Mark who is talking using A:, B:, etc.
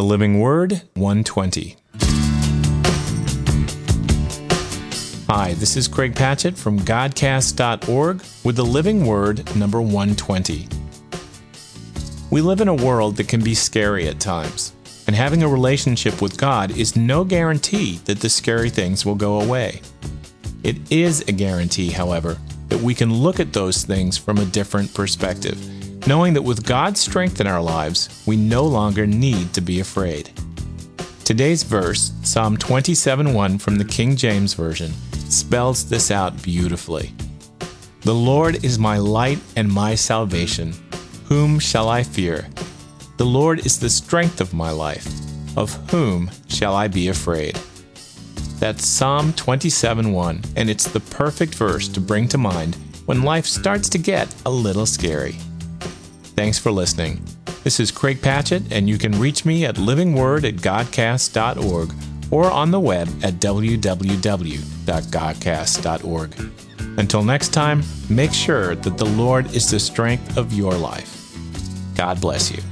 A: The Living Word 120. Hi, this is Craig Patchett from Godcast.org with the Living Word number 120. We live in a world that can be scary at times, and having a relationship with God is no guarantee that the scary things will go away. It is a guarantee, however, that we can look at those things from a different perspective, knowing that with God's strength in our lives, we no longer need to be afraid. Today's verse, Psalm 27:1 from the King James Version, spells this out beautifully. The Lord is my light and my salvation. Whom shall I fear? The Lord is the strength of my life. Of whom shall I be afraid? That's Psalm 27:1, and it's the perfect verse to bring to mind when life starts to get a little scary. Thanks for listening. This is Craig Patchett, and you can reach me at livingword at godcast.org or on the web at www.godcast.org. Until next time, make sure that the Lord is the strength of your life. God bless you.